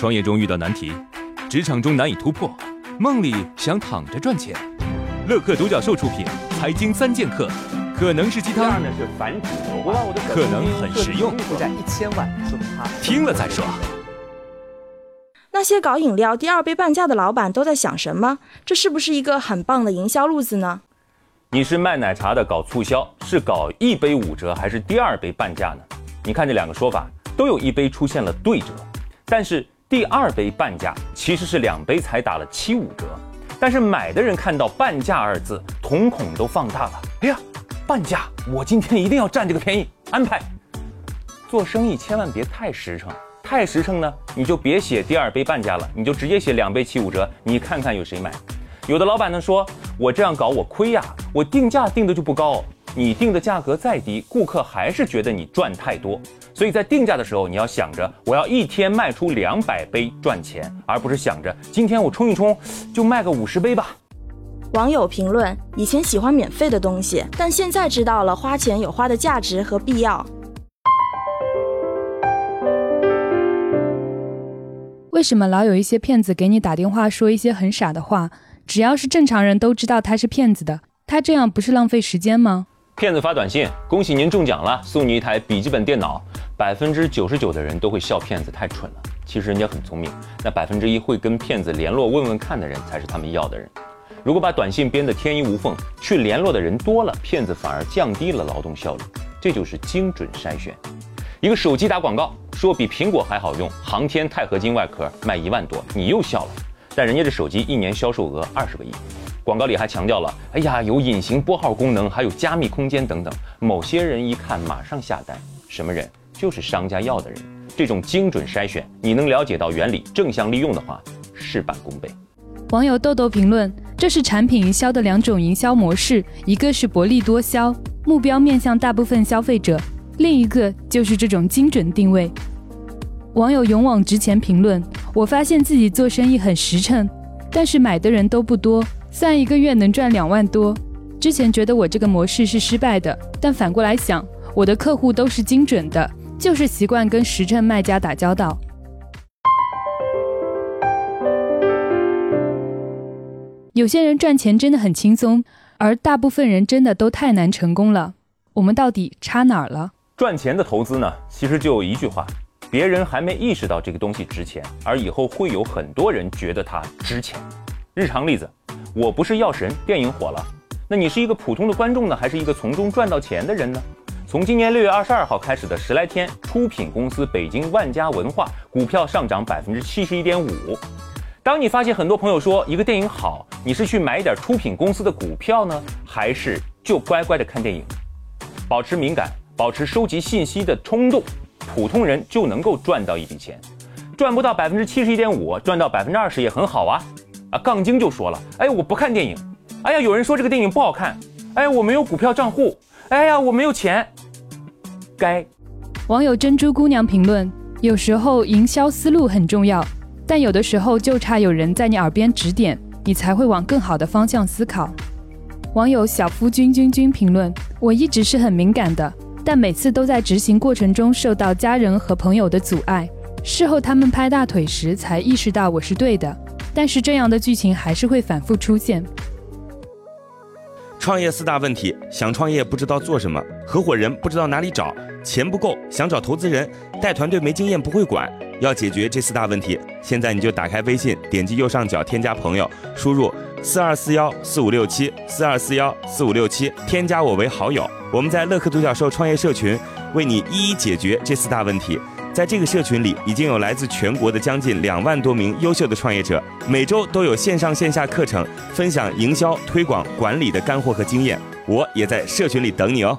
创业中遇到难题，职场中难以突破，梦里想躺着赚钱。乐客独角兽出品，《财经三剑客》可能是鸡汤，可能很实用。一千万输给他听了再说。那些搞饮料第二杯半价的老板都在想什么？这是不是一个很棒的营销路子呢？你是卖奶茶的搞促销，是搞一杯五折还是第二杯半价呢？你看这两个说法，都有一杯出现了对折，但是。第二杯半价其实是两杯才打了七五折，但是买的人看到半价二字，瞳孔都放大了。哎呀，半价！我今天一定要占这个便宜。安排。做生意千万别太实诚，太实诚呢，你就别写第二杯半价了，你就直接写两杯七五折。你看看有谁买？有的老板呢说，我这样搞我亏呀，我定价定的就不高。你定的价格再低，顾客还是觉得你赚太多。所以在定价的时候，你要想着我要一天卖出两百杯赚钱，而不是想着今天我冲一冲就卖个五十杯吧。网友评论：以前喜欢免费的东西，但现在知道了花钱有花的价值和必要。为什么老有一些骗子给你打电话说一些很傻的话？只要是正常人都知道他是骗子的，他这样不是浪费时间吗？骗子发短信，恭喜您中奖了，送你一台笔记本电脑。百分之九十九的人都会笑骗子太蠢了，其实人家很聪明。那百分之一会跟骗子联络问问看的人，才是他们要的人。如果把短信编得天衣无缝，去联络的人多了，骗子反而降低了劳动效率。这就是精准筛选。一个手机打广告，说比苹果还好用，航天钛合金外壳卖一万多，你又笑了。但人家这手机一年销售额二十个亿。广告里还强调了，哎呀，有隐形拨号功能，还有加密空间等等。某些人一看马上下单，什么人？就是商家要的人。这种精准筛选，你能了解到原理，正向利用的话，事半功倍。网友豆豆评论：这是产品营销的两种营销模式，一个是薄利多销，目标面向大部分消费者；另一个就是这种精准定位。网友勇往直前评论：我发现自己做生意很实诚，但是买的人都不多。算一个月能赚两万多，之前觉得我这个模式是失败的，但反过来想，我的客户都是精准的，就是习惯跟实诚卖家打交道。有些人赚钱真的很轻松，而大部分人真的都太难成功了。我们到底差哪儿了？赚钱的投资呢？其实就一句话：别人还没意识到这个东西值钱，而以后会有很多人觉得它值钱。日常例子。我不是药神，电影火了，那你是一个普通的观众呢，还是一个从中赚到钱的人呢？从今年六月二十二号开始的十来天，出品公司北京万家文化股票上涨百分之七十一点五。当你发现很多朋友说一个电影好，你是去买一点出品公司的股票呢，还是就乖乖的看电影？保持敏感，保持收集信息的冲动，普通人就能够赚到一笔钱，赚不到百分之七十一点五，赚到百分之二十也很好啊。啊，杠精就说了，哎，我不看电影。哎呀，有人说这个电影不好看。哎，我没有股票账户。哎呀，我没有钱。该。网友珍珠姑娘评论：有时候营销思路很重要，但有的时候就差有人在你耳边指点，你才会往更好的方向思考。网友小夫君君君评论：我一直是很敏感的，但每次都在执行过程中受到家人和朋友的阻碍，事后他们拍大腿时才意识到我是对的。但是这样的剧情还是会反复出现。创业四大问题：想创业不知道做什么，合伙人不知道哪里找，钱不够想找投资人，带团队没经验不会管。要解决这四大问题，现在你就打开微信，点击右上角添加朋友，输入四二四幺四五六七四二四幺四五六七，添加我为好友。我们在乐客独角兽创业社群为你一一解决这四大问题。在这个社群里，已经有来自全国的将近两万多名优秀的创业者，每周都有线上线下课程分享营销、推广、管理的干货和经验。我也在社群里等你哦。